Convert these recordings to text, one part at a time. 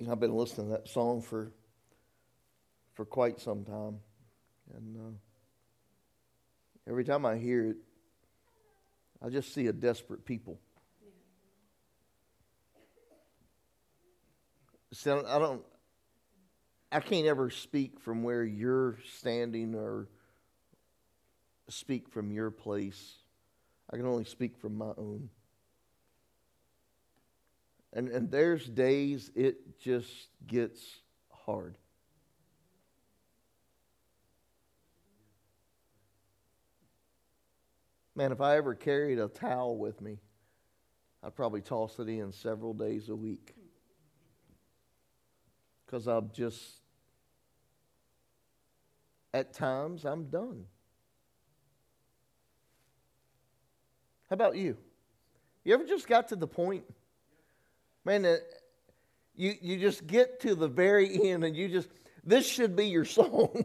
you know, I've been listening to that song for for quite some time, and uh, every time I hear it, I just see a desperate people. I don't, I can't ever speak from where you're standing or speak from your place. I can only speak from my own. And, and there's days it just gets hard. Man, if I ever carried a towel with me, I'd probably toss it in several days a week. Because I'm just, at times, I'm done. How about you? You ever just got to the point? Man, uh, you, you just get to the very end and you just, this should be your song.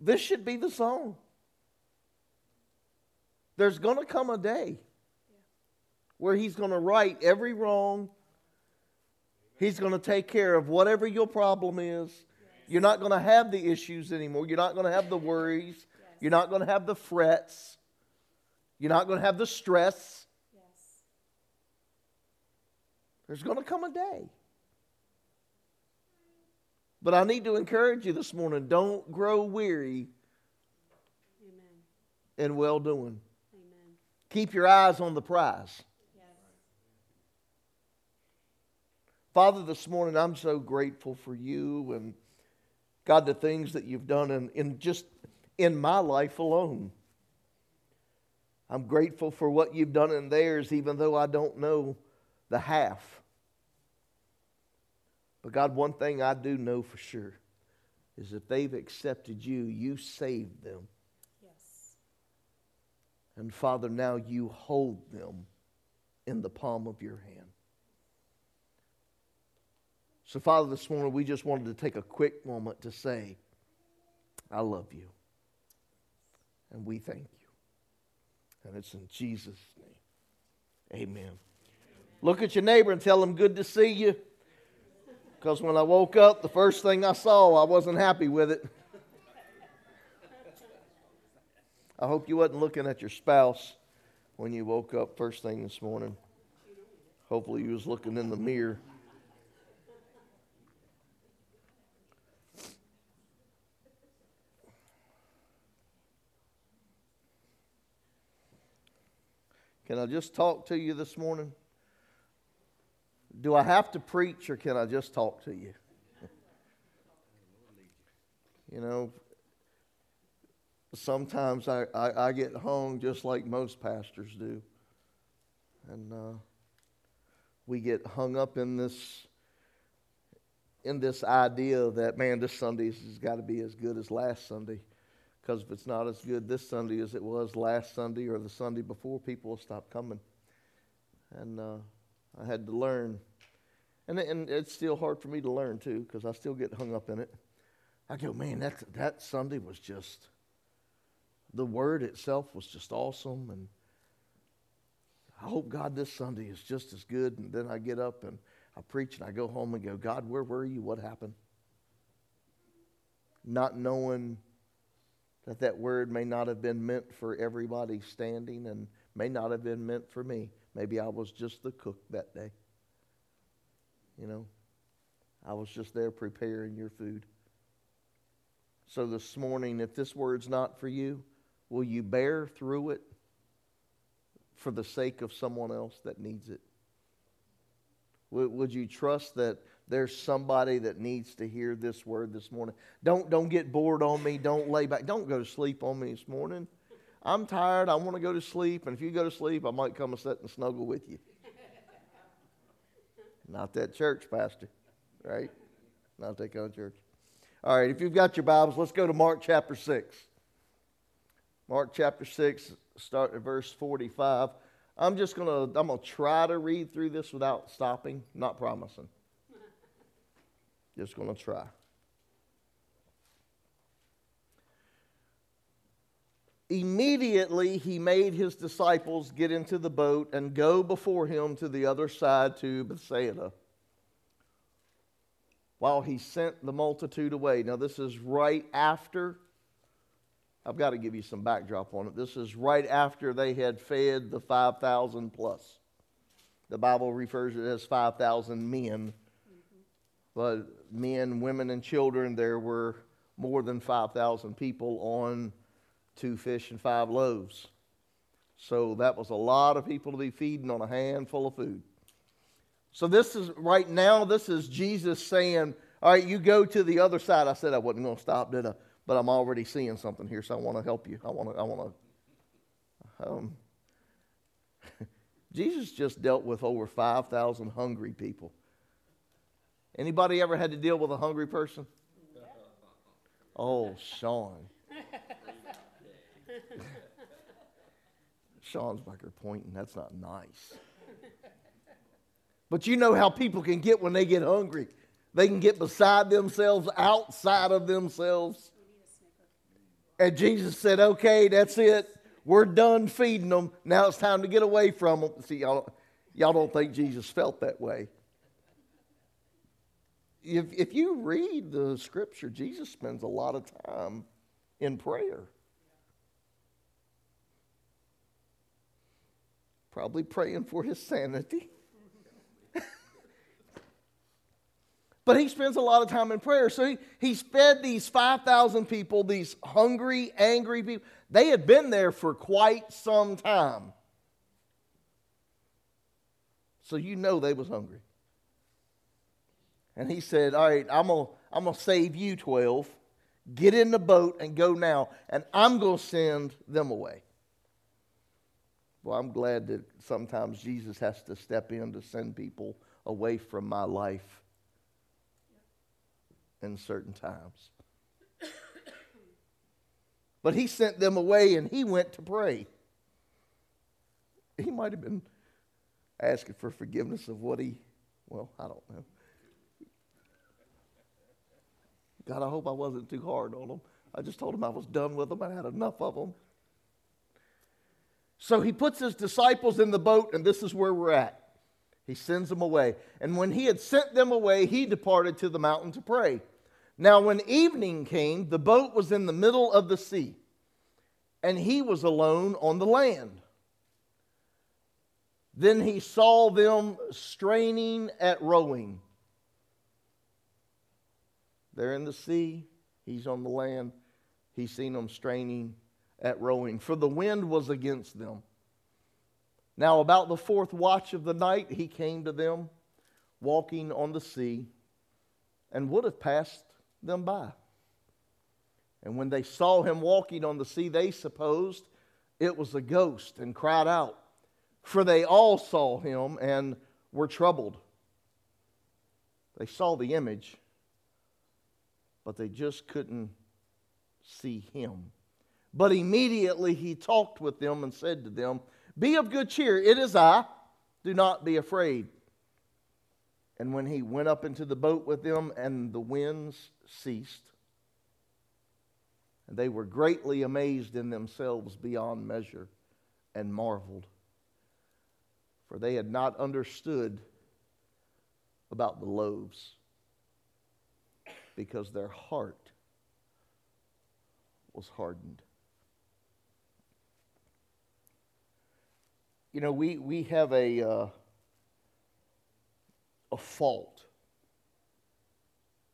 This should be the song. There's going to come a day where he's going to right every wrong. He's going to take care of whatever your problem is. You're not going to have the issues anymore. You're not going to have the worries. You're not going to have the frets. You're not going to have the stress. Yes. There's going to come a day. But I need to encourage you this morning don't grow weary Amen. in well doing. Keep your eyes on the prize. Yes. Father, this morning I'm so grateful for you and God, the things that you've done in, in just in my life alone. I'm grateful for what you've done in theirs, even though I don't know the half. But God, one thing I do know for sure is if they've accepted you, you saved them. Yes. And Father, now you hold them in the palm of your hand. So, Father, this morning we just wanted to take a quick moment to say, I love you. And we thank you. And it's in Jesus' name. Amen. Look at your neighbor and tell him, Good to see you. Because when I woke up, the first thing I saw, I wasn't happy with it. I hope you wasn't looking at your spouse when you woke up first thing this morning. Hopefully you was looking in the mirror. Can I just talk to you this morning? Do I have to preach or can I just talk to you? you know, sometimes I, I, I, get hung just like most pastors do. And uh, we get hung up in this in this idea that man, this Sunday has got to be as good as last Sunday. Because if it's not as good this Sunday as it was last Sunday or the Sunday before, people will stop coming. And uh, I had to learn. And, and it's still hard for me to learn, too, because I still get hung up in it. I go, man, that, that Sunday was just, the word itself was just awesome. And I hope God this Sunday is just as good. And then I get up and I preach and I go home and go, God, where were you? What happened? Not knowing that that word may not have been meant for everybody standing and may not have been meant for me. Maybe I was just the cook that day. You know, I was just there preparing your food. So this morning, if this word's not for you, will you bear through it for the sake of someone else that needs it? Would you trust that there's somebody that needs to hear this word this morning? Don't, don't get bored on me. Don't lay back. Don't go to sleep on me this morning. I'm tired. I want to go to sleep. And if you go to sleep, I might come and sit and snuggle with you. Not that church, Pastor, right? Not that kind of church. All right, if you've got your Bibles, let's go to Mark chapter 6. Mark chapter 6, start at verse 45. I'm just going to I'm going to try to read through this without stopping, not promising. Just going to try. Immediately he made his disciples get into the boat and go before him to the other side to Bethsaida while he sent the multitude away. Now, this is right after, I've got to give you some backdrop on it. This is right after they had fed the 5,000 plus. The Bible refers to it as 5,000 men. But men, women, and children, there were more than 5,000 people on two fish and five loaves. So that was a lot of people to be feeding on a handful of food. So this is right now, this is Jesus saying, All right, you go to the other side. I said I wasn't going to stop, did I? But I'm already seeing something here, so I want to help you. I want to, I want to. Um, Jesus just dealt with over 5,000 hungry people. Anybody ever had to deal with a hungry person? Oh, Sean. Sean's back there pointing. That's not nice. But you know how people can get when they get hungry. They can get beside themselves, outside of themselves. And Jesus said, okay, that's it. We're done feeding them. Now it's time to get away from them. See, y'all, y'all don't think Jesus felt that way. If, if you read the scripture, Jesus spends a lot of time in prayer. Probably praying for his sanity. but he spends a lot of time in prayer. So he, he's fed these 5,000 people, these hungry, angry people. They had been there for quite some time. So you know they was hungry. And he said, All right, I'm going to I'm to save you 12. Get in the boat and go now, and I'm going to send them away. Well, I'm glad that sometimes Jesus has to step in to send people away from my life in certain times. But he sent them away and he went to pray. He might have been asking for forgiveness of what he, well, I don't know. God, I hope I wasn't too hard on them. I just told him I was done with them. I had enough of them. So he puts his disciples in the boat, and this is where we're at. He sends them away. And when he had sent them away, he departed to the mountain to pray. Now, when evening came, the boat was in the middle of the sea, and he was alone on the land. Then he saw them straining at rowing. They're in the sea, he's on the land. He's seen them straining at rowing, for the wind was against them. Now, about the fourth watch of the night, he came to them, walking on the sea, and would have passed them by. And when they saw him walking on the sea, they supposed it was a ghost and cried out, for they all saw him and were troubled. They saw the image, but they just couldn't see him. But immediately he talked with them and said to them, Be of good cheer, it is I, do not be afraid. And when he went up into the boat with them, and the winds ceased, and they were greatly amazed in themselves beyond measure and marveled, for they had not understood about the loaves, because their heart was hardened. you know, we, we have a, uh, a fault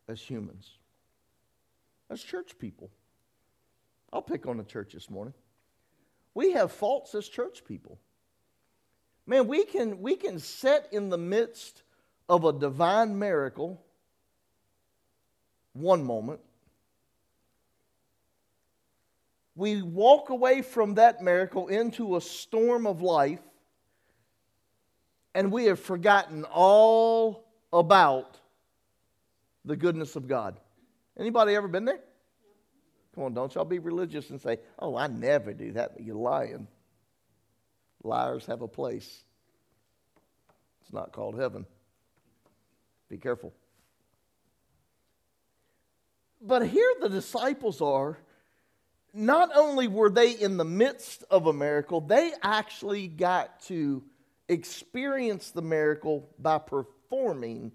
as humans, as church people. I'll pick on the church this morning. We have faults as church people. Man, we can, we can sit in the midst of a divine miracle one moment. We walk away from that miracle into a storm of life and we have forgotten all about the goodness of God. Anybody ever been there? Come on, don't y'all be religious and say, oh, I never do that, you're lying. Liars have a place. It's not called heaven. Be careful. But here the disciples are. not only were they in the midst of a miracle, they actually got to experience the miracle by performing.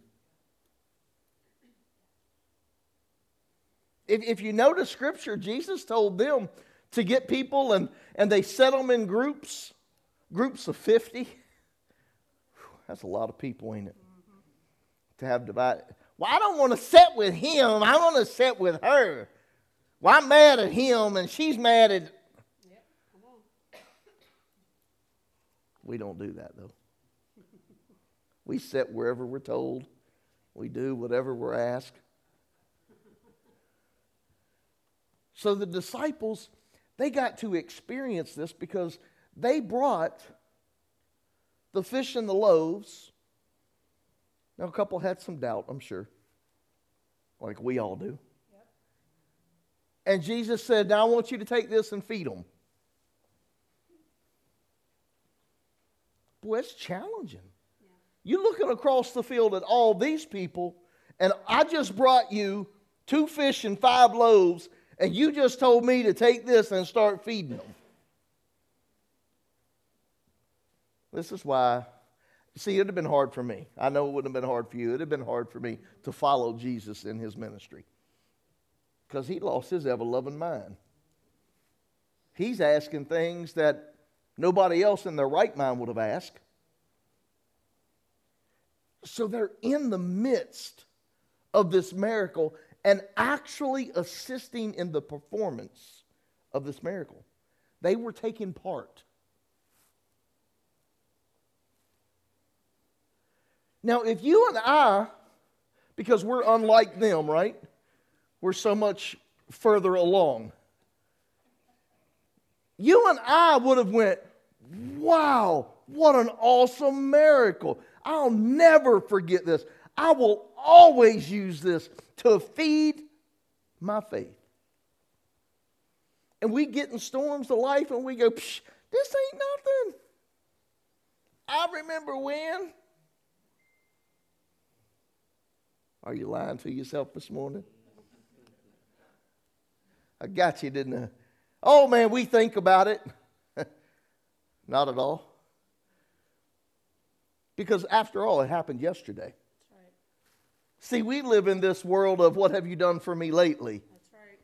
If, if you notice scripture, Jesus told them to get people and, and they set them in groups, groups of 50. That's a lot of people, ain't it? To have divided. Well, I don't want to sit with him. I want to sit with her. Well, I'm mad at him and she's mad at. Yep, we don't do that, though. we sit wherever we're told, we do whatever we're asked. So the disciples, they got to experience this because they brought the fish and the loaves. Now, a couple had some doubt, I'm sure, like we all do. And Jesus said, Now I want you to take this and feed them. Boy, it's challenging. Yeah. You're looking across the field at all these people, and I just brought you two fish and five loaves, and you just told me to take this and start feeding them. This is why, see, it would have been hard for me. I know it wouldn't have been hard for you. It would have been hard for me to follow Jesus in his ministry because he lost his ever loving mind. He's asking things that nobody else in their right mind would have asked. So they're in the midst of this miracle and actually assisting in the performance of this miracle. They were taking part. Now, if you and I, because we're unlike them, right? we're so much further along. You and I would have went, wow, what an awesome miracle. I'll never forget this. I will always use this to feed my faith. And we get in storms of life and we go, Psh, this ain't nothing. I remember when. Are you lying to yourself this morning? I got you, didn't I? Oh man, we think about it. Not at all. Because after all, it happened yesterday. Right. See, we live in this world of what have you done for me lately? That's right.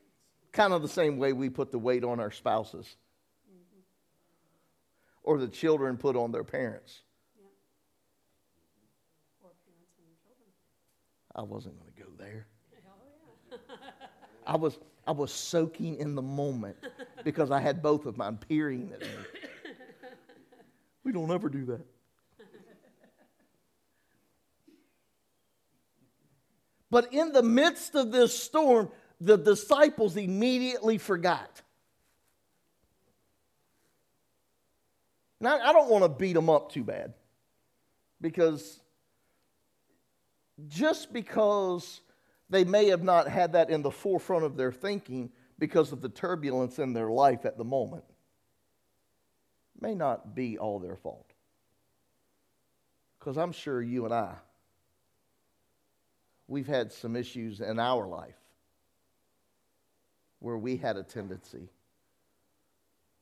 Kind of the same way we put the weight on our spouses mm-hmm. or the children put on their parents. Yeah. Or parents and children. I wasn't going to go there. I was I was soaking in the moment because I had both of mine peering at me. We don't ever do that. But in the midst of this storm, the disciples immediately forgot. Now, I don't want to beat them up too bad because just because they may have not had that in the forefront of their thinking because of the turbulence in their life at the moment. May not be all their fault. Because I'm sure you and I, we've had some issues in our life where we had a tendency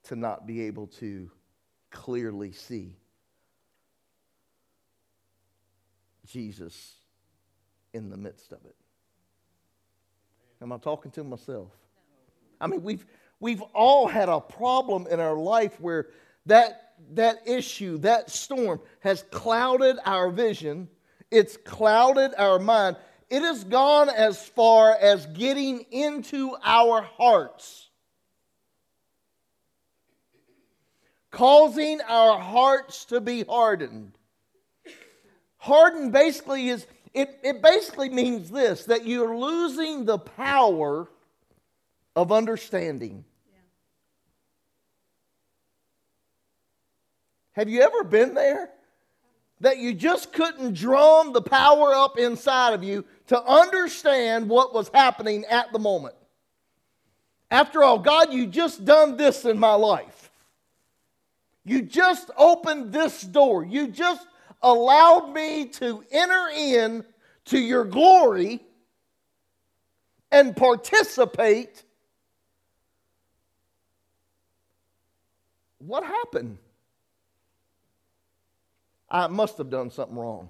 to not be able to clearly see Jesus in the midst of it. Am I talking to myself? I mean, we've, we've all had a problem in our life where that, that issue, that storm has clouded our vision, it's clouded our mind. It has gone as far as getting into our hearts, causing our hearts to be hardened. Hardened basically is it, it basically means this that you're losing the power of understanding. Yeah. Have you ever been there? That you just couldn't drum the power up inside of you to understand what was happening at the moment. After all, God, you just done this in my life. You just opened this door. You just allowed me to enter in to your glory and participate what happened? I must have done something wrong.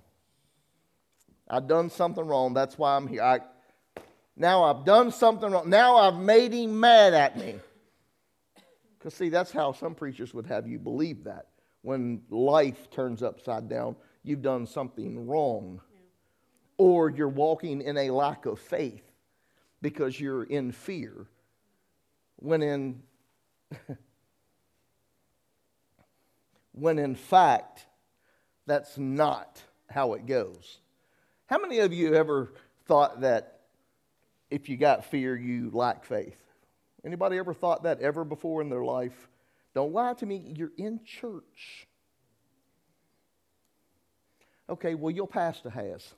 I've done something wrong. That's why I'm here. I, now I've done something wrong. Now I've made him mad at me. Because, see, that's how some preachers would have you believe that. When life turns upside down, you've done something wrong. Yeah. Or you're walking in a lack of faith because you're in fear. When in, when in fact, that's not how it goes. How many of you ever thought that if you got fear, you lack faith? Anybody ever thought that ever before in their life? Don't lie to me, you're in church. Okay, well, your pastor has.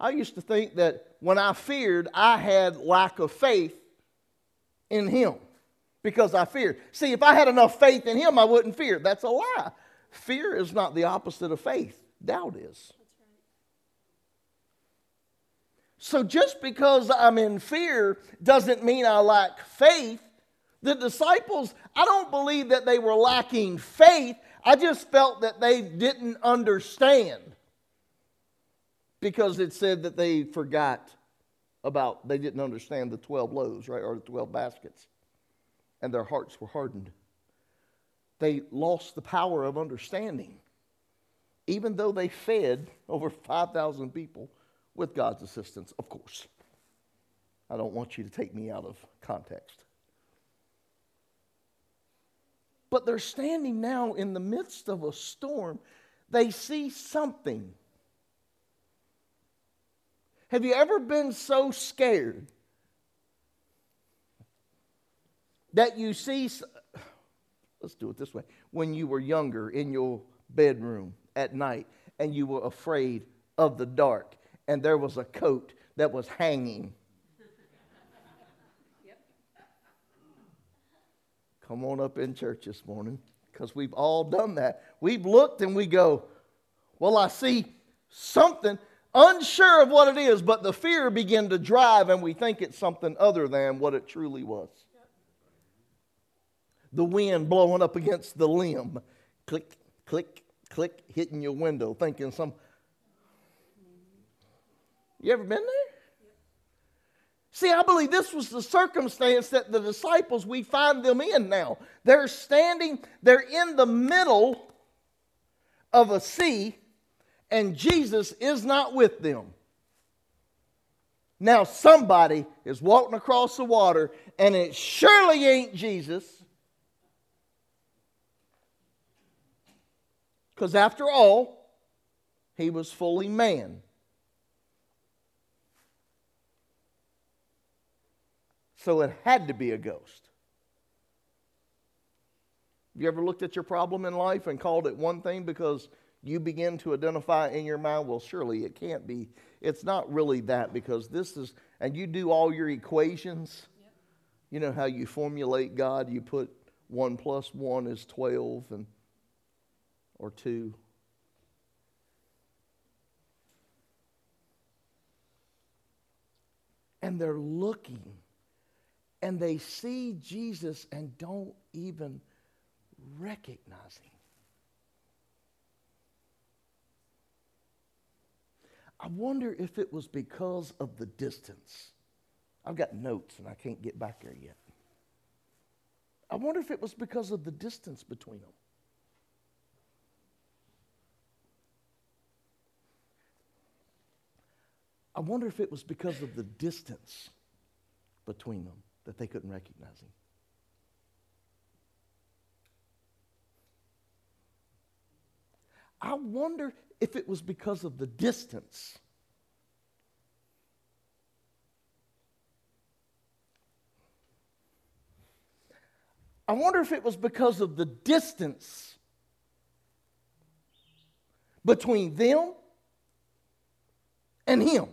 I used to think that when I feared, I had lack of faith in him because I feared. See, if I had enough faith in him, I wouldn't fear. That's a lie. Fear is not the opposite of faith, doubt is. So just because I'm in fear doesn't mean I lack faith. The disciples, I don't believe that they were lacking faith. I just felt that they didn't understand because it said that they forgot about, they didn't understand the 12 loaves, right, or the 12 baskets, and their hearts were hardened. They lost the power of understanding, even though they fed over 5,000 people with God's assistance, of course. I don't want you to take me out of context. But they're standing now in the midst of a storm. They see something. Have you ever been so scared that you see, let's do it this way, when you were younger in your bedroom at night and you were afraid of the dark and there was a coat that was hanging. Come on up in church this morning because we've all done that. We've looked and we go, Well, I see something, unsure of what it is, but the fear began to drive and we think it's something other than what it truly was. The wind blowing up against the limb, click, click, click, hitting your window, thinking some you ever been there? See, I believe this was the circumstance that the disciples, we find them in now. They're standing, they're in the middle of a sea, and Jesus is not with them. Now, somebody is walking across the water, and it surely ain't Jesus. Because after all, he was fully man. So it had to be a ghost. Have you ever looked at your problem in life and called it one thing because you begin to identify in your mind, well, surely it can't be. It's not really that because this is, and you do all your equations. Yep. You know how you formulate God, you put 1 plus 1 is 12 and or 2. And they're looking and they see Jesus and don't even recognize him. I wonder if it was because of the distance. I've got notes and I can't get back there yet. I wonder if it was because of the distance between them. I wonder if it was because of the distance between them that they couldn't recognize him. I wonder if it was because of the distance. I wonder if it was because of the distance between them and him.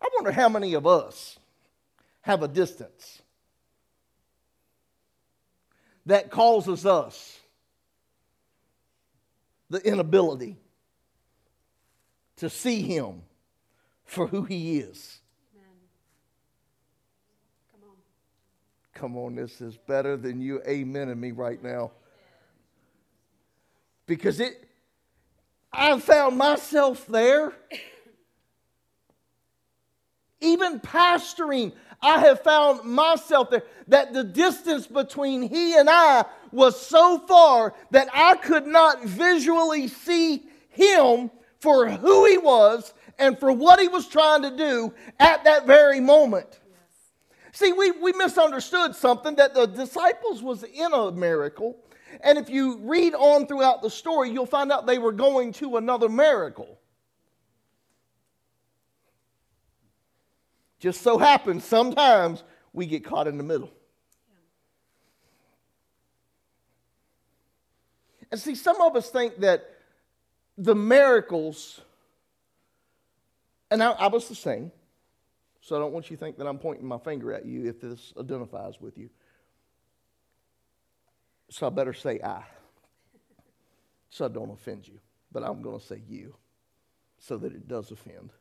I wonder how many of us have a distance that causes us the inability to see him for who he is. come on, this is better than you amening me right now. Because it, I found myself there. Even pastoring, I have found myself there that the distance between he and I was so far that I could not visually see him for who he was and for what he was trying to do at that very moment. See, we, we misunderstood something that the disciples was in a miracle. And if you read on throughout the story, you'll find out they were going to another miracle. Just so happens sometimes we get caught in the middle. And see, some of us think that the miracles, and I, I, was the same, so I don't want you to think that I'm pointing my finger at you if this identifies with you. So I better say I, so I don't offend you. But I'm going to say you, so that it does offend.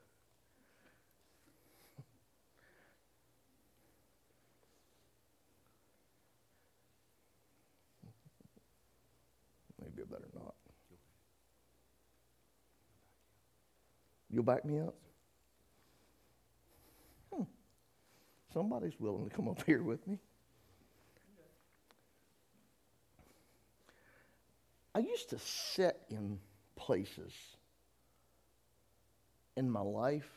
You'll back me up? Hmm. Somebody's willing to come up here with me. I used to sit in places in my life,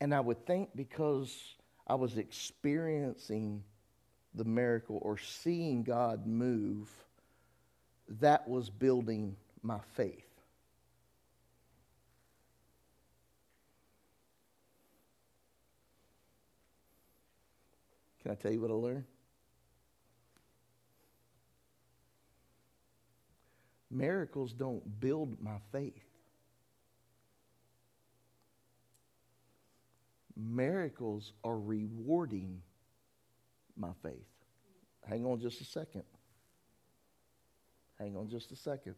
and I would think because I was experiencing the miracle or seeing God move, that was building my faith. Can I tell you what I learned? Miracles don't build my faith. Miracles are rewarding my faith. Hang on just a second. Hang on just a second.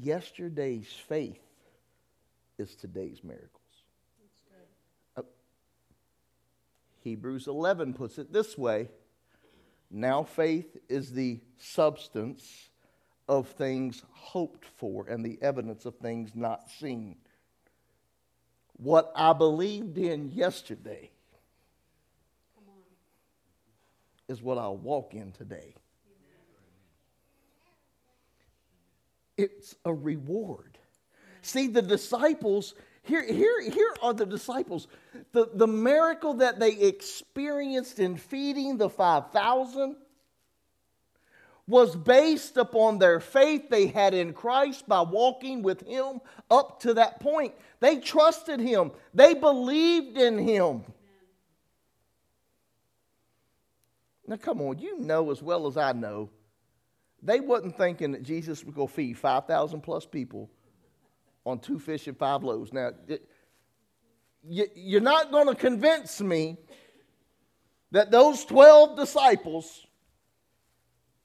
Yesterday's faith is today's miracle. Hebrews 11 puts it this way Now faith is the substance of things hoped for and the evidence of things not seen. What I believed in yesterday is what I'll walk in today. It's a reward. See, the disciples here, here, here are the disciples. The, the miracle that they experienced in feeding the 5,000 was based upon their faith they had in Christ by walking with Him up to that point. They trusted Him, they believed in Him. Now, come on, you know as well as I know, they wasn't thinking that Jesus would go feed 5,000 plus people on two fish and five loaves. Now, it, you, you're not going to convince me that those 12 disciples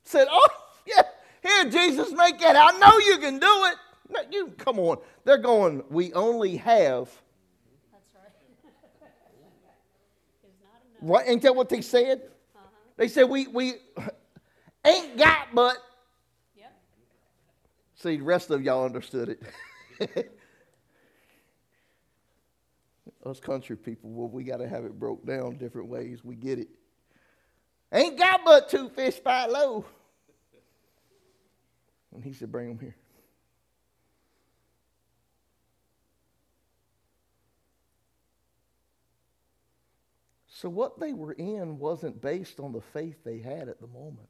said, Oh, yeah, here, Jesus, make it. I know you can do it. No, you come on. They're going, We only have. That's right. right? Ain't that what they said? Uh-huh. They said, We, we ain't got but. Yep. See, the rest of y'all understood it. Us country people, well, we got to have it broke down different ways. We get it. Ain't got but two fish, five low. And he said, Bring them here. So, what they were in wasn't based on the faith they had at the moment.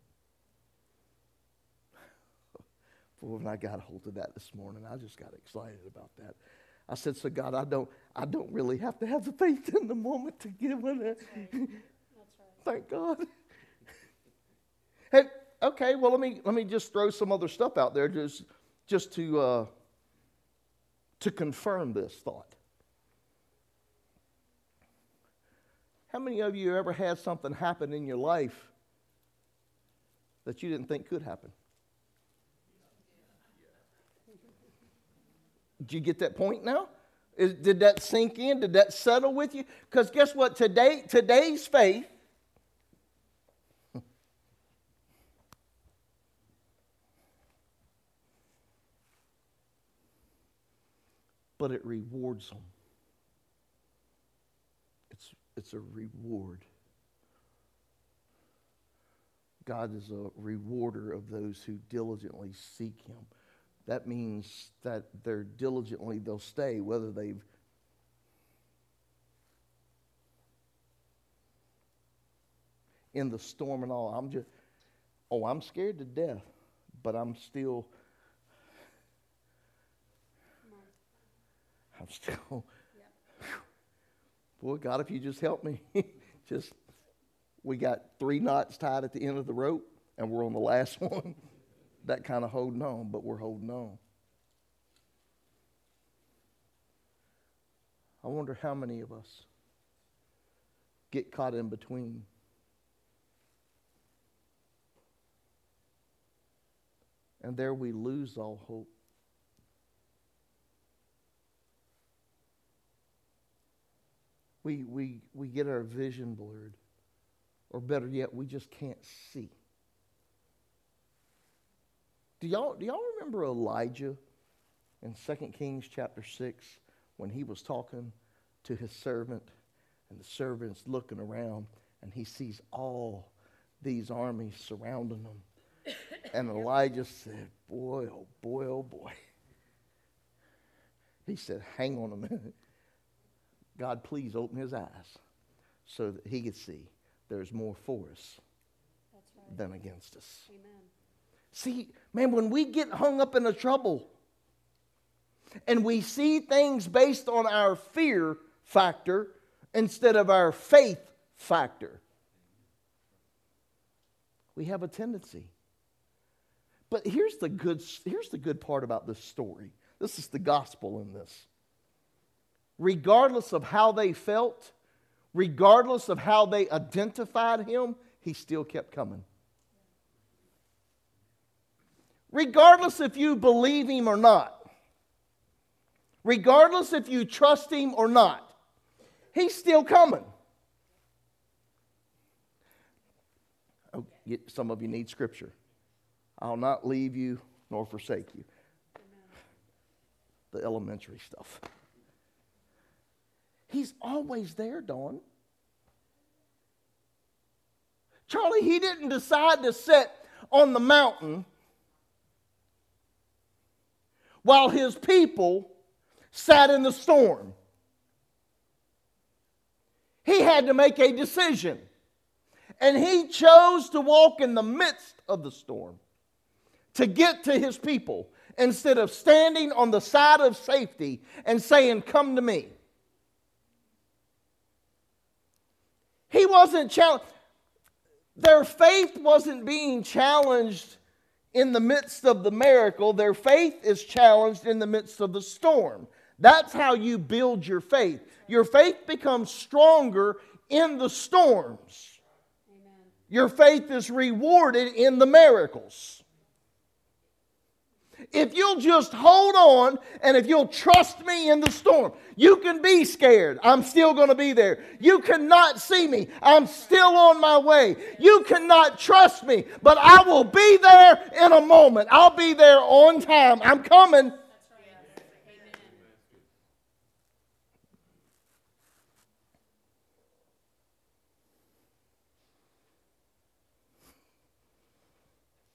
Well, when I got a hold of that this morning, I just got excited about that. I said, "So God, I don't, I don't really have to have the faith in the moment to give it." That's right. That's right. Thank God. hey, okay. Well, let me let me just throw some other stuff out there, just just to uh, to confirm this thought. How many of you ever had something happen in your life that you didn't think could happen? Do you get that point now? Is, did that sink in? Did that settle with you? Because guess what? Today, today's faith but it rewards them. It's, it's a reward. God is a rewarder of those who diligently seek Him. That means that they're diligently, they'll stay, whether they've in the storm and all. I'm just, oh, I'm scared to death, but I'm still, I'm still, boy, God, if you just help me, just, we got three knots tied at the end of the rope, and we're on the last one. That kind of holding on, but we're holding on. I wonder how many of us get caught in between. And there we lose all hope. We, we, we get our vision blurred. Or better yet, we just can't see. Do y'all, do y'all remember Elijah in 2 Kings chapter 6 when he was talking to his servant and the servant's looking around and he sees all these armies surrounding them? And Elijah said, Boy, oh boy, oh boy. He said, Hang on a minute. God, please open his eyes so that he could see there's more for us right. than against us. Amen. See, man, when we get hung up in the trouble and we see things based on our fear factor instead of our faith factor, we have a tendency. But here's the good, here's the good part about this story. This is the gospel in this. Regardless of how they felt, regardless of how they identified him, he still kept coming. Regardless if you believe him or not, regardless if you trust him or not, he's still coming. Oh, some of you need scripture. I'll not leave you nor forsake you. The elementary stuff. He's always there, Dawn. Charlie, he didn't decide to sit on the mountain while his people sat in the storm. He had to make a decision. And he chose to walk in the midst of the storm to get to his people instead of standing on the side of safety and saying, Come to me. He wasn't challenged. Their faith wasn't being challenged in the midst of the miracle, their faith is challenged in the midst of the storm. That's how you build your faith. Your faith becomes stronger in the storms. Amen. Your faith is rewarded in the miracles. If you'll just hold on and if you'll trust me in the storm, you can be scared. I'm still going to be there. You cannot see me. I'm still on my way. You cannot trust me, but I will be there in a moment. I'll be there on time. I'm coming.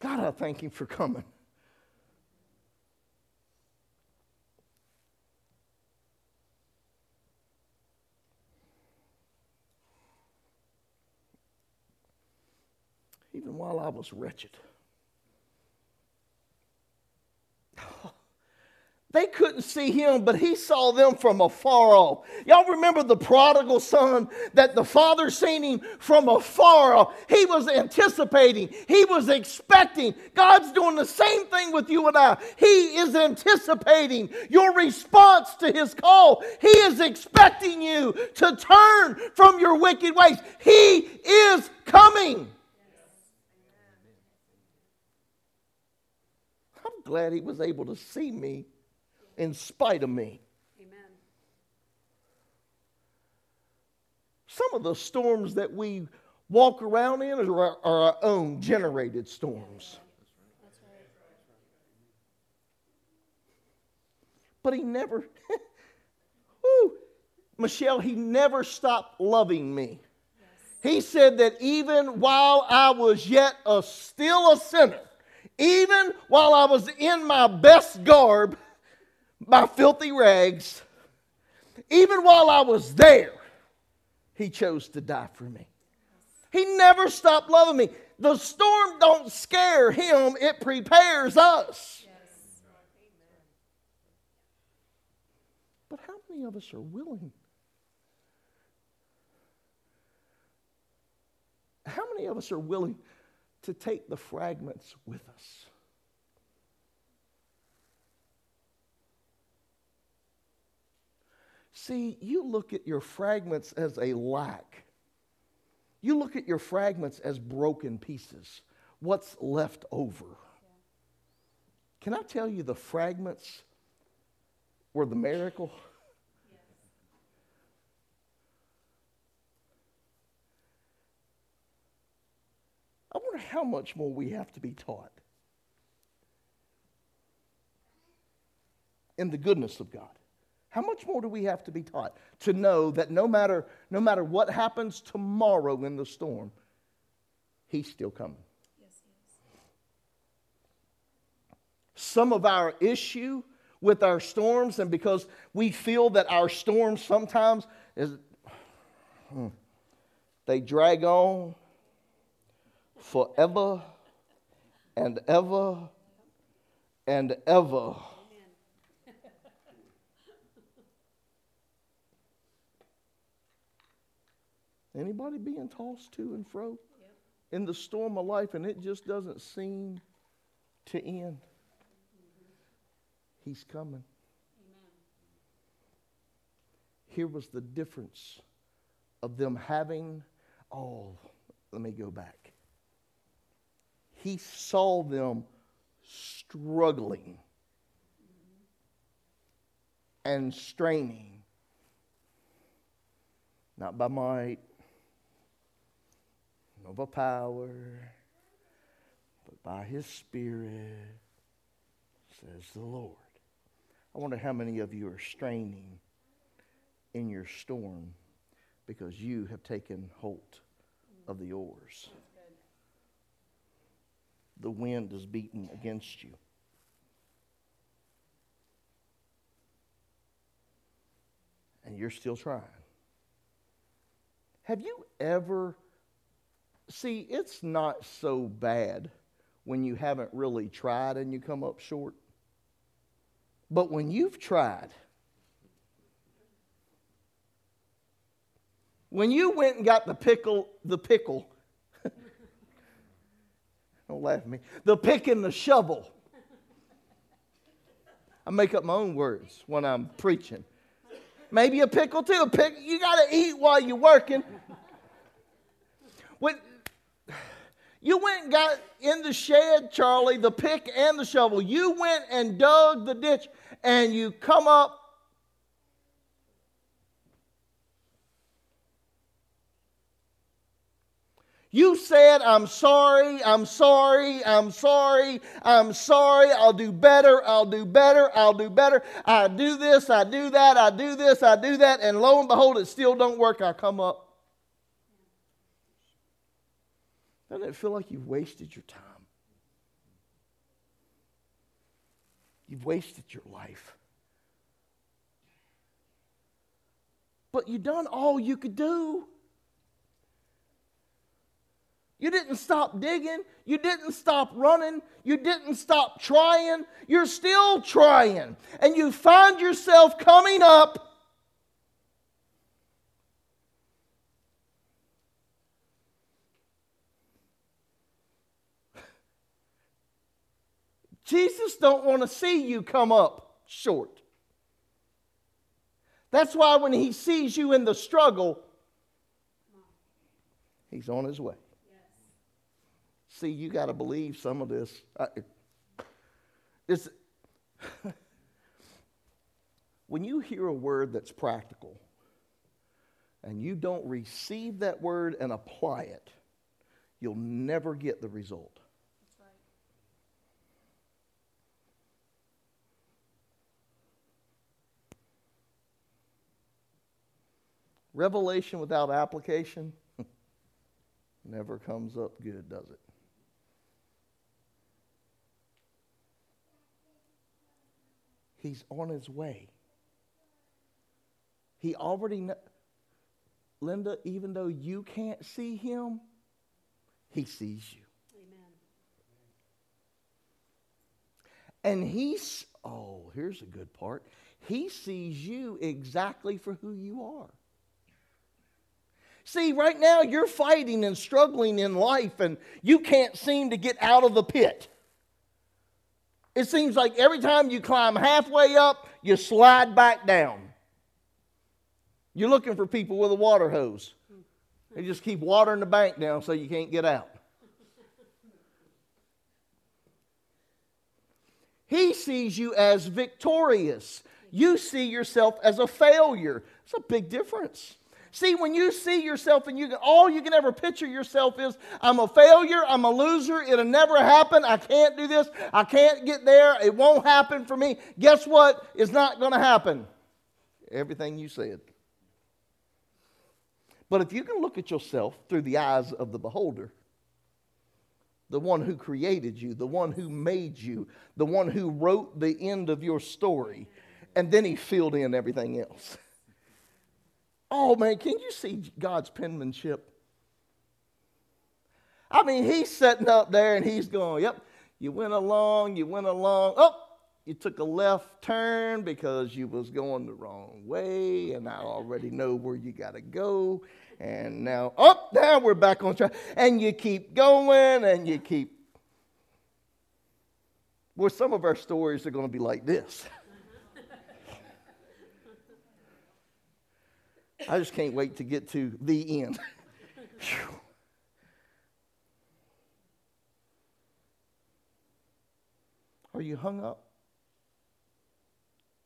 God, I thank you for coming. even while I was wretched. They couldn't see him, but he saw them from afar off. Y'all remember the prodigal son that the father seen him from afar off? He was anticipating, he was expecting. God's doing the same thing with you and I. He is anticipating your response to his call. He is expecting you to turn from your wicked ways. He is coming. glad he was able to see me in spite of me. Amen. Some of the storms that we walk around in are our, are our own generated storms. But he never, whew, Michelle, he never stopped loving me. Yes. He said that even while I was yet a, still a sinner, even while I was in my best garb, my filthy rags, even while I was there, he chose to die for me. He never stopped loving me. The storm don't scare him, it prepares us. But how many of us are willing How many of us are willing to take the fragments with us? See, you look at your fragments as a lack. You look at your fragments as broken pieces, what's left over. Can I tell you the fragments were the miracle? I wonder how much more we have to be taught in the goodness of God. How much more do we have to be taught to know that no matter, no matter what happens tomorrow in the storm, He's still coming? Yes. Some of our issue with our storms, and because we feel that our storms sometimes is, hmm, they drag on forever and ever and ever. Anybody being tossed to and fro yep. in the storm of life and it just doesn't seem to end? Mm-hmm. He's coming. Amen. Here was the difference of them having, oh, let me go back he saw them struggling and straining, not by might, nor by power, but by his Spirit, says the Lord. I wonder how many of you are straining in your storm because you have taken hold of the oars the wind is beating against you. And you're still trying. Have you ever, see, it's not so bad when you haven't really tried and you come up short. But when you've tried, when you went and got the pickle, the pickle don't laugh at me. The pick and the shovel. I make up my own words when I'm preaching. Maybe a pickle too. A pick, you got to eat while you're working. When you went and got in the shed, Charlie, the pick and the shovel. You went and dug the ditch, and you come up You said, I'm sorry, I'm sorry, I'm sorry, I'm sorry, I'll do better, I'll do better, I'll do better. I do this, I do that, I do this, I do that, and lo and behold, it still don't work. I come up. Doesn't it feel like you've wasted your time? You've wasted your life. But you've done all you could do. You didn't stop digging. You didn't stop running. You didn't stop trying. You're still trying. And you find yourself coming up. Jesus don't want to see you come up short. That's why when he sees you in the struggle, he's on his way. See, you got to believe some of this. it's, when you hear a word that's practical, and you don't receive that word and apply it, you'll never get the result. Revelation without application never comes up good, does it? He's on his way. He already kn- Linda, even though you can't see him, he sees you. Amen. And he's, oh, here's a good part. He sees you exactly for who you are. See, right now you're fighting and struggling in life, and you can't seem to get out of the pit. It seems like every time you climb halfway up, you slide back down. You're looking for people with a water hose. They just keep watering the bank down so you can't get out. He sees you as victorious. You see yourself as a failure. It's a big difference. See, when you see yourself and you all you can ever picture yourself is, I'm a failure, I'm a loser, it'll never happen, I can't do this, I can't get there, it won't happen for me. Guess what? It's not going to happen. Everything you said. But if you can look at yourself through the eyes of the beholder, the one who created you, the one who made you, the one who wrote the end of your story, and then he filled in everything else. Oh man, can you see God's penmanship? I mean, he's sitting up there and he's going, Yep, you went along, you went along. Oh, you took a left turn because you was going the wrong way, and I already know where you got to go. And now, oh, now we're back on track. And you keep going and you keep. Well, some of our stories are to be like this. I just can't wait to get to the end. Are you hung up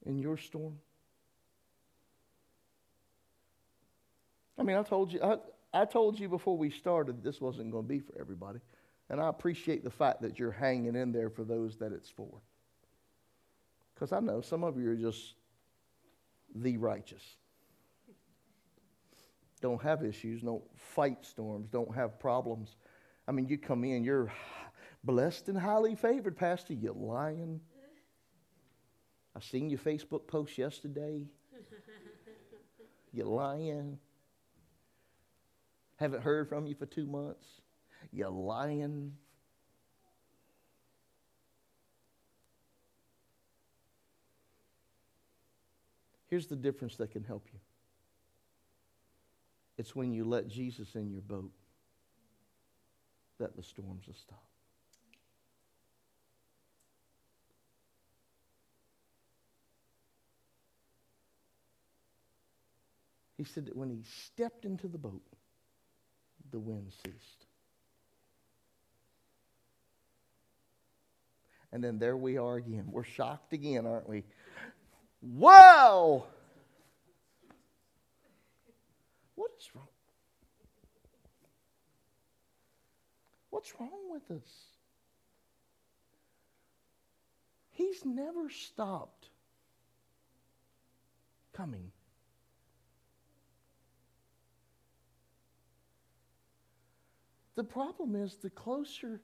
in your storm? I mean, I told you, I, I told you before we started this wasn't going to be for everybody. And I appreciate the fact that you're hanging in there for those that it's for. Because I know some of you are just the righteous don't have issues, don't fight storms, don't have problems. I mean, you come in, you're blessed and highly favored, Pastor. You lying. I seen your Facebook post yesterday. You lying. Haven't heard from you for two months. You lying. Here's the difference that can help you. It's when you let Jesus in your boat that the storms will stop. He said that when he stepped into the boat, the wind ceased. And then there we are again. We're shocked again, aren't we? Wow! What is wrong? What's wrong with us? He's never stopped coming. The problem is the closer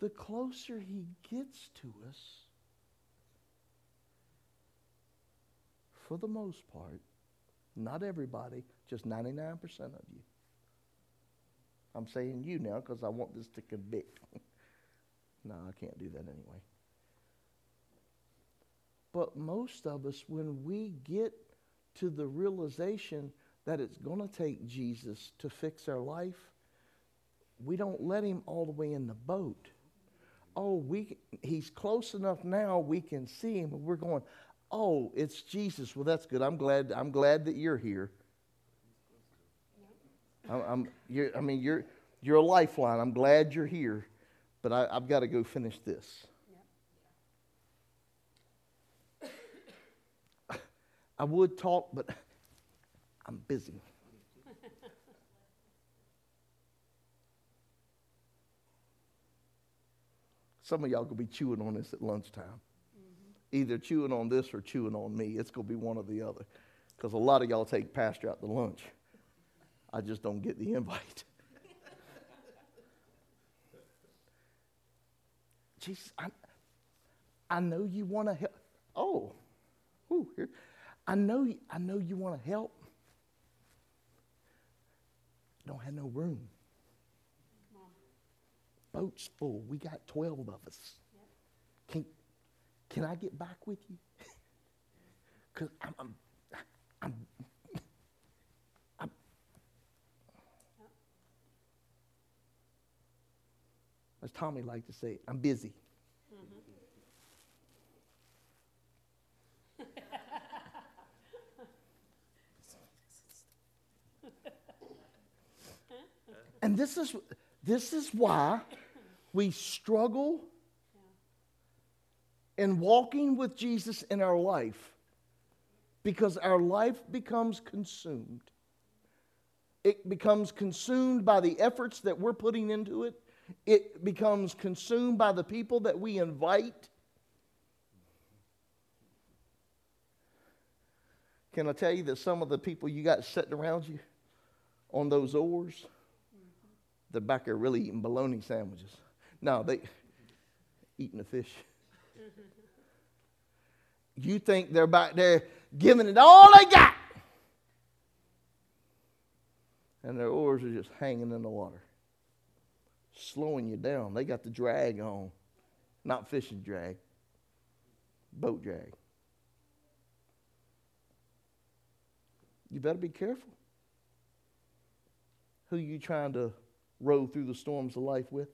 the closer he gets to us, for the most part, not everybody, just 99% of you. I'm saying you now because I want this to convict. no, I can't do that anyway. But most of us, when we get to the realization that it's going to take Jesus to fix our life, we don't let him all the way in the boat. Oh, we, he's close enough now we can see him, but we're going, oh, it's Jesus. Well, that's good. I'm glad. I'm glad that you're here. I'm, I'm you're, I mean, you're you're a lifeline. I'm glad you're here, but I, I've got to go finish this. I would talk, but I'm busy. Some of y'all gonna be chewing on this at lunchtime. Either chewing on this or chewing on me. It's gonna be one or the other. Because a lot of y'all take pastor out to lunch. I just don't get the invite. Jesus, I, I know you want to help. Oh, whew, here. I know, I know you want to help. Don't have no room. Boat's full. We got 12 of us. Yep. Can, I get back with you? Because I'm, I'm, I'm, I'm as Tommy liked to say, I'm busy. and this is this is why we struggle in walking with Jesus in our life because our life becomes consumed. It becomes consumed by the efforts that we're putting into it, it becomes consumed by the people that we invite. Can I tell you that some of the people you got sitting around you on those oars, they're back there really eating bologna sandwiches. No, they eating the fish. You think they're back there giving it all they got. And their oars are just hanging in the water, slowing you down. They got the drag on, not fishing drag, boat drag. You better be careful who you trying to row through the storms of life with.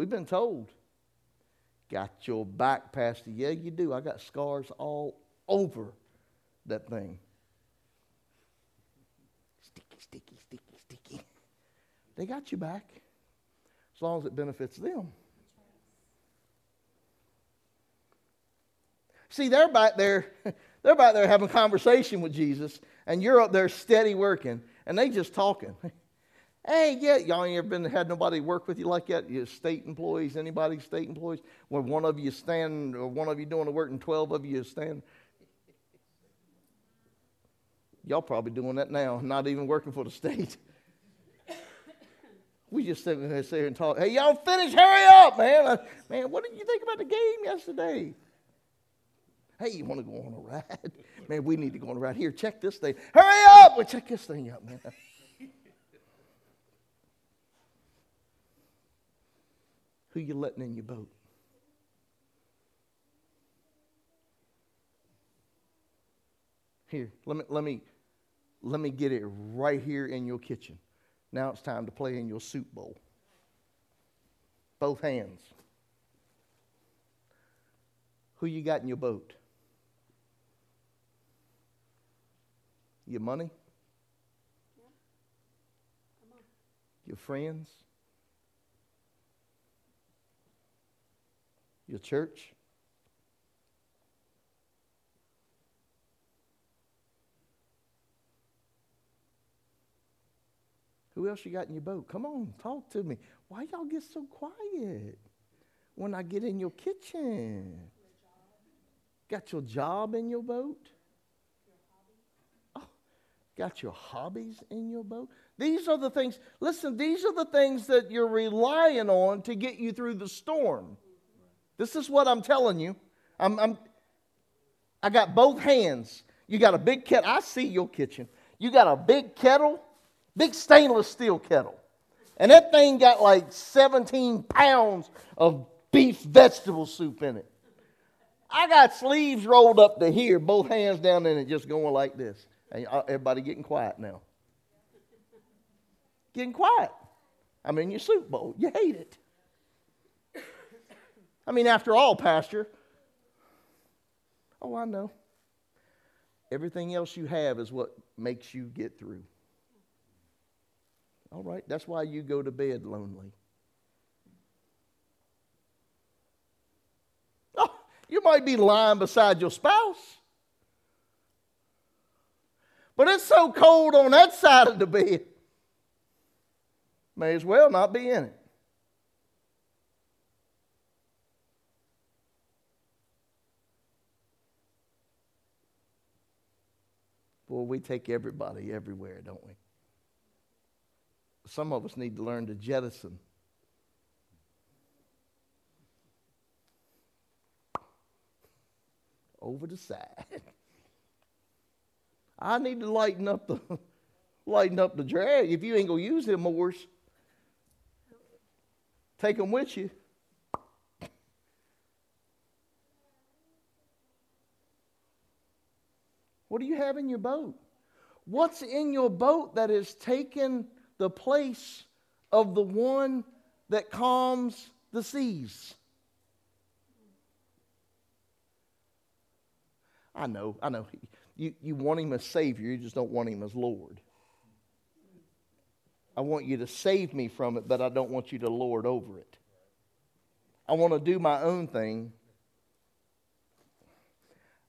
We've been told, got your back, Pastor. Yeah, you do. I got scars all over that thing. Sticky, sticky, sticky, sticky. They got you back as long as it benefits them. See, they're back there, they're back there having conversation with Jesus, and you're up there steady working, and they just talking. Hey, yeah, y'all ain't ever been had nobody work with you like that? You state employees, anybody state employees? When one of you stand, or one of you doing the work, and twelve of you stand. Y'all probably doing that now, not even working for the state. we just sit here, sit here and talk. Hey, y'all finish, hurry up, man. Uh, man, what did you think about the game yesterday? Hey, you want to go on a ride? Man, we need to go on a ride. Here, check this thing. Hurry up! Well, check this thing out, man. Who you letting in your boat? Here, let me, let me, let me get it right here in your kitchen. Now it's time to play in your soup bowl. Both hands. Who you got in your boat? Your money? Your friends? Your church? Who else you got in your boat? Come on, talk to me. Why y'all get so quiet when I get in your kitchen? Got your job in your boat? Oh, got your hobbies in your boat? These are the things, listen, these are the things that you're relying on to get you through the storm. This is what I'm telling you. I'm, I'm, I got both hands. You got a big kettle. I see your kitchen. You got a big kettle, big stainless steel kettle. And that thing got like 17 pounds of beef vegetable soup in it. I got sleeves rolled up to here, both hands down in it, just going like this. And uh, everybody getting quiet now. Getting quiet. I'm in your soup bowl. You hate it. I mean, after all, Pastor, oh, I know. Everything else you have is what makes you get through. All right, that's why you go to bed lonely. Oh, You might be lying beside your spouse. But it's so cold on that side of the bed. May as well not be in it. Well, we take everybody everywhere, don't we? Some of us need to learn to jettison. Over the side. I need to lighten up the lighten up the drag. If you ain't gonna use them oars, take them with you. What do you have in your boat? What's in your boat that has taken the place of the one that calms the seas? I know, I know. You, you want him as Savior, you just don't want him as Lord. I want you to save me from it, but I don't want you to lord over it. I want to do my own thing,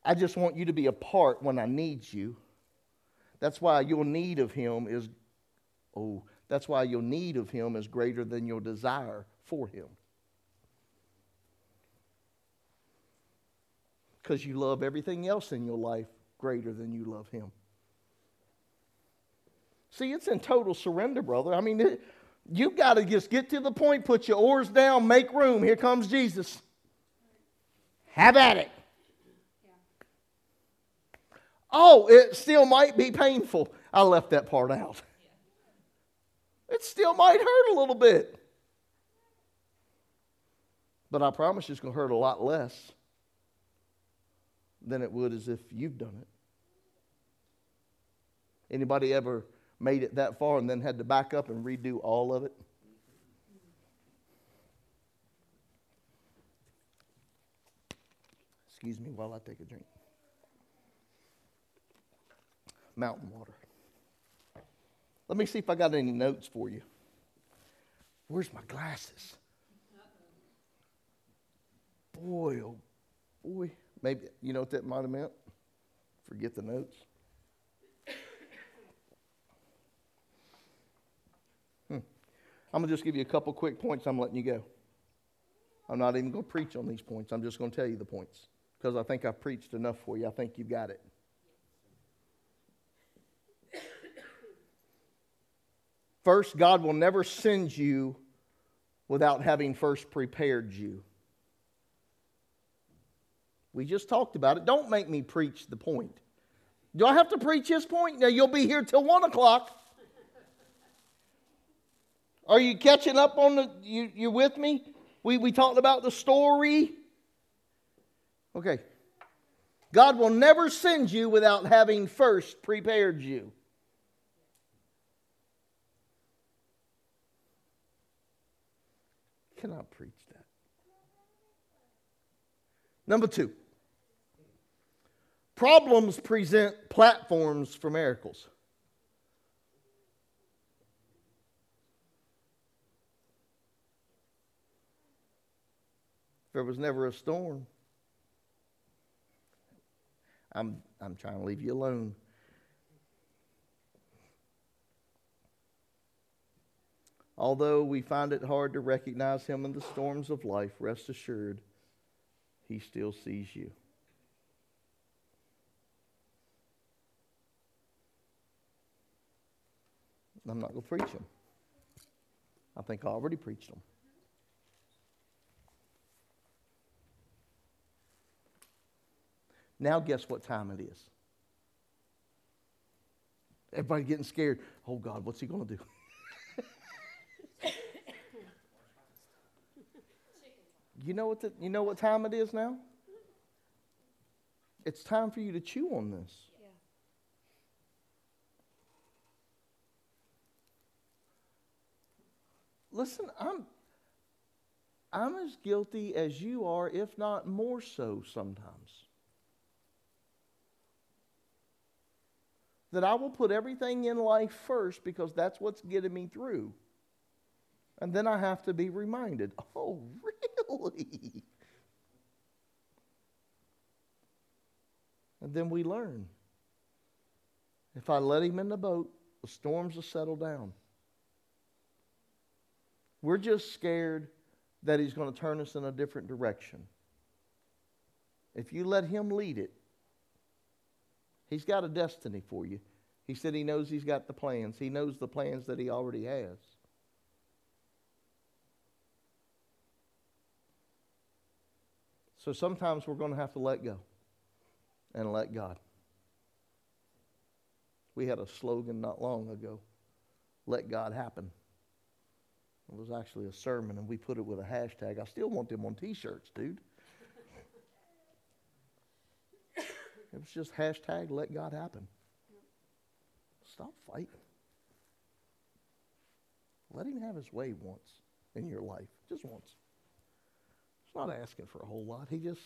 I just want you to be a part when I need you. That's why your need of Him is, oh, that's why your need of Him is greater than your desire for Him. Because you love everything else in your life greater than you love Him. See, it's in total surrender, brother. I mean, it, you've got to just get to the point, put your oars down, make room. Here comes Jesus. Have at it. Oh, it still might be painful. I left that part out. It still might hurt a little bit. But I promise you it's going to hurt a lot less than it would as if you've done it. Anybody ever made it that far and then had to back up and redo all of it? Excuse me while I take a drink mountain water. Let me see if I got any notes for you. Where's my glasses? Boy, oh boy. Maybe, you know what that might have meant? Forget the notes. Hmm. I'm going to just give you a couple quick points. I'm letting you go. I'm not even going to preach on these points. I'm just going to tell you the points because I think I've preached enough for you. I think you've got it. First, God will never send you without having first prepared you. We just talked about it. Don't make me preach the point. Do I have to preach his point? Now, you'll be here till 1 o'clock. Are you catching up on the. You, you with me? We, we talked about the story. Okay. God will never send you without having first prepared you. Cannot preach that. Number two, problems present platforms for miracles. There was never a storm. I'm, I'm trying to leave you alone. Although we find it hard to recognize Him in the storms of life, rest assured, He still sees you. I'm not going to preach them. I think I already preached them. Now, guess what time it is? Everybody getting scared. Oh, God, what's he going to do? You know what, the, you know what time it is now? It's time for you to chew on this. Yeah. Listen, I'm, I'm as guilty as you are, if not more so sometimes. That I will put everything in life first because that's what's getting me through. And then I have to be reminded, oh, really? And then we learn. If I let him in the boat, the storms will settle down. We're just scared that he's going to turn us in a different direction. If you let him lead it, he's got a destiny for you. He said he knows he's got the plans. He knows the plans that he already has. So sometimes we're going to have to let go and let God. We had a slogan not long ago let God happen. It was actually a sermon, and we put it with a hashtag. I still want them on t shirts, dude. It was just hashtag let God happen. Stop fighting. Let him have his way once in your life, just once. He's not asking for a whole lot. He just